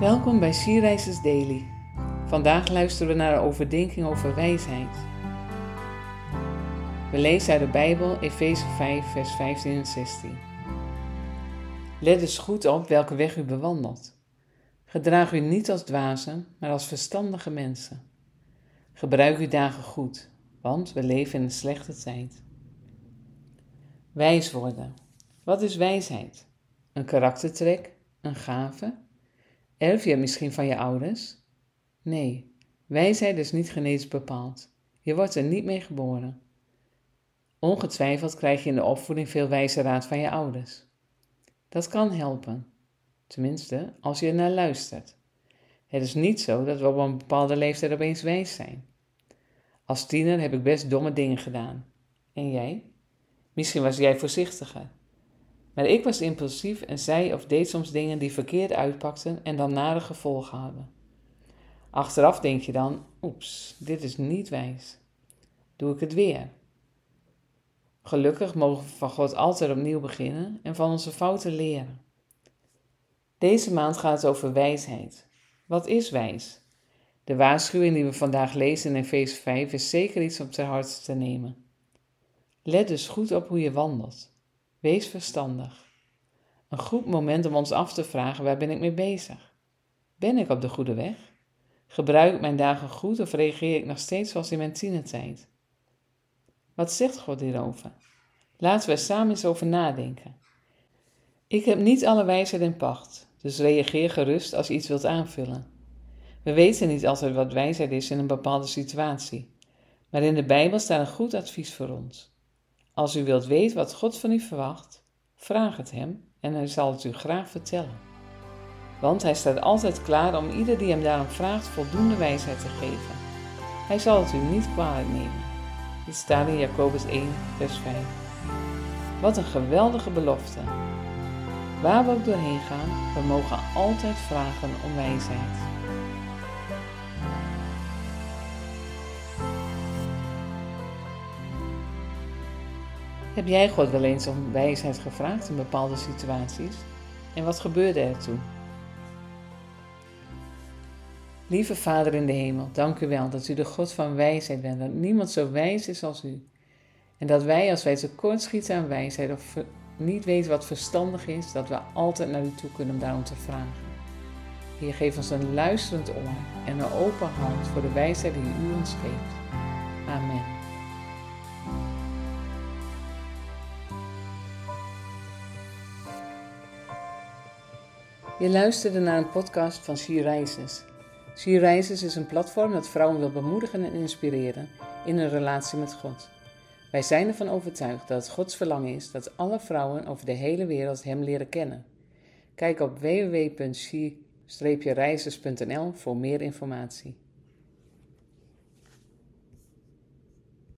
Welkom bij Sierreizers Daily. Vandaag luisteren we naar een overdenking over wijsheid. We lezen uit de Bijbel Efeze 5, vers 15 en 16. Let dus goed op welke weg u bewandelt. Gedraag u niet als dwazen, maar als verstandige mensen. Gebruik uw dagen goed, want we leven in een slechte tijd. Wijs worden. Wat is wijsheid? Een karaktertrek? Een gave? Erf je misschien van je ouders? Nee, wijsheid is niet genetisch bepaald. Je wordt er niet mee geboren. Ongetwijfeld krijg je in de opvoeding veel wijze raad van je ouders. Dat kan helpen, tenminste als je er naar luistert. Het is niet zo dat we op een bepaalde leeftijd opeens wijs zijn. Als tiener heb ik best domme dingen gedaan. En jij? Misschien was jij voorzichtiger. Maar ik was impulsief en zei of deed soms dingen die verkeerd uitpakten en dan nare gevolgen hadden. Achteraf denk je dan: oeps, dit is niet wijs. Doe ik het weer? Gelukkig mogen we van God altijd opnieuw beginnen en van onze fouten leren. Deze maand gaat het over wijsheid. Wat is wijs? De waarschuwing die we vandaag lezen in Efeze 5 is zeker iets om ter harte te nemen. Let dus goed op hoe je wandelt. Wees verstandig. Een goed moment om ons af te vragen: waar ben ik mee bezig? Ben ik op de goede weg? Gebruik ik mijn dagen goed of reageer ik nog steeds zoals in mijn tienertijd? Wat zegt God hierover? Laten we samen eens over nadenken. Ik heb niet alle wijsheid in pacht, dus reageer gerust als je iets wilt aanvullen. We weten niet altijd wat wijsheid is in een bepaalde situatie, maar in de Bijbel staat een goed advies voor ons. Als u wilt weten wat God van u verwacht, vraag het Hem en Hij zal het u graag vertellen. Want Hij staat altijd klaar om ieder die Hem daarom vraagt voldoende wijsheid te geven. Hij zal het u niet kwalijk nemen. Dit staat in Jacobus 1, vers 5. Wat een geweldige belofte. Waar we ook doorheen gaan, we mogen altijd vragen om wijsheid. Heb jij God wel eens om wijsheid gevraagd in bepaalde situaties? En wat gebeurde er toen? Lieve Vader in de hemel, dank u wel dat u de God van wijsheid bent, dat niemand zo wijs is als u. En dat wij, als wij tekort schieten aan wijsheid of niet weten wat verstandig is, dat we altijd naar u toe kunnen om daarom te vragen. Heer, geef ons een luisterend oor en een open hart voor de wijsheid die u ons geeft. Amen. Je luisterde naar een podcast van She Rises. Is een platform dat vrouwen wil bemoedigen en inspireren in een relatie met God. Wij zijn ervan overtuigd dat het Gods verlangen is dat alle vrouwen over de hele wereld Hem leren kennen. Kijk op www.she-reizers.nl voor meer informatie.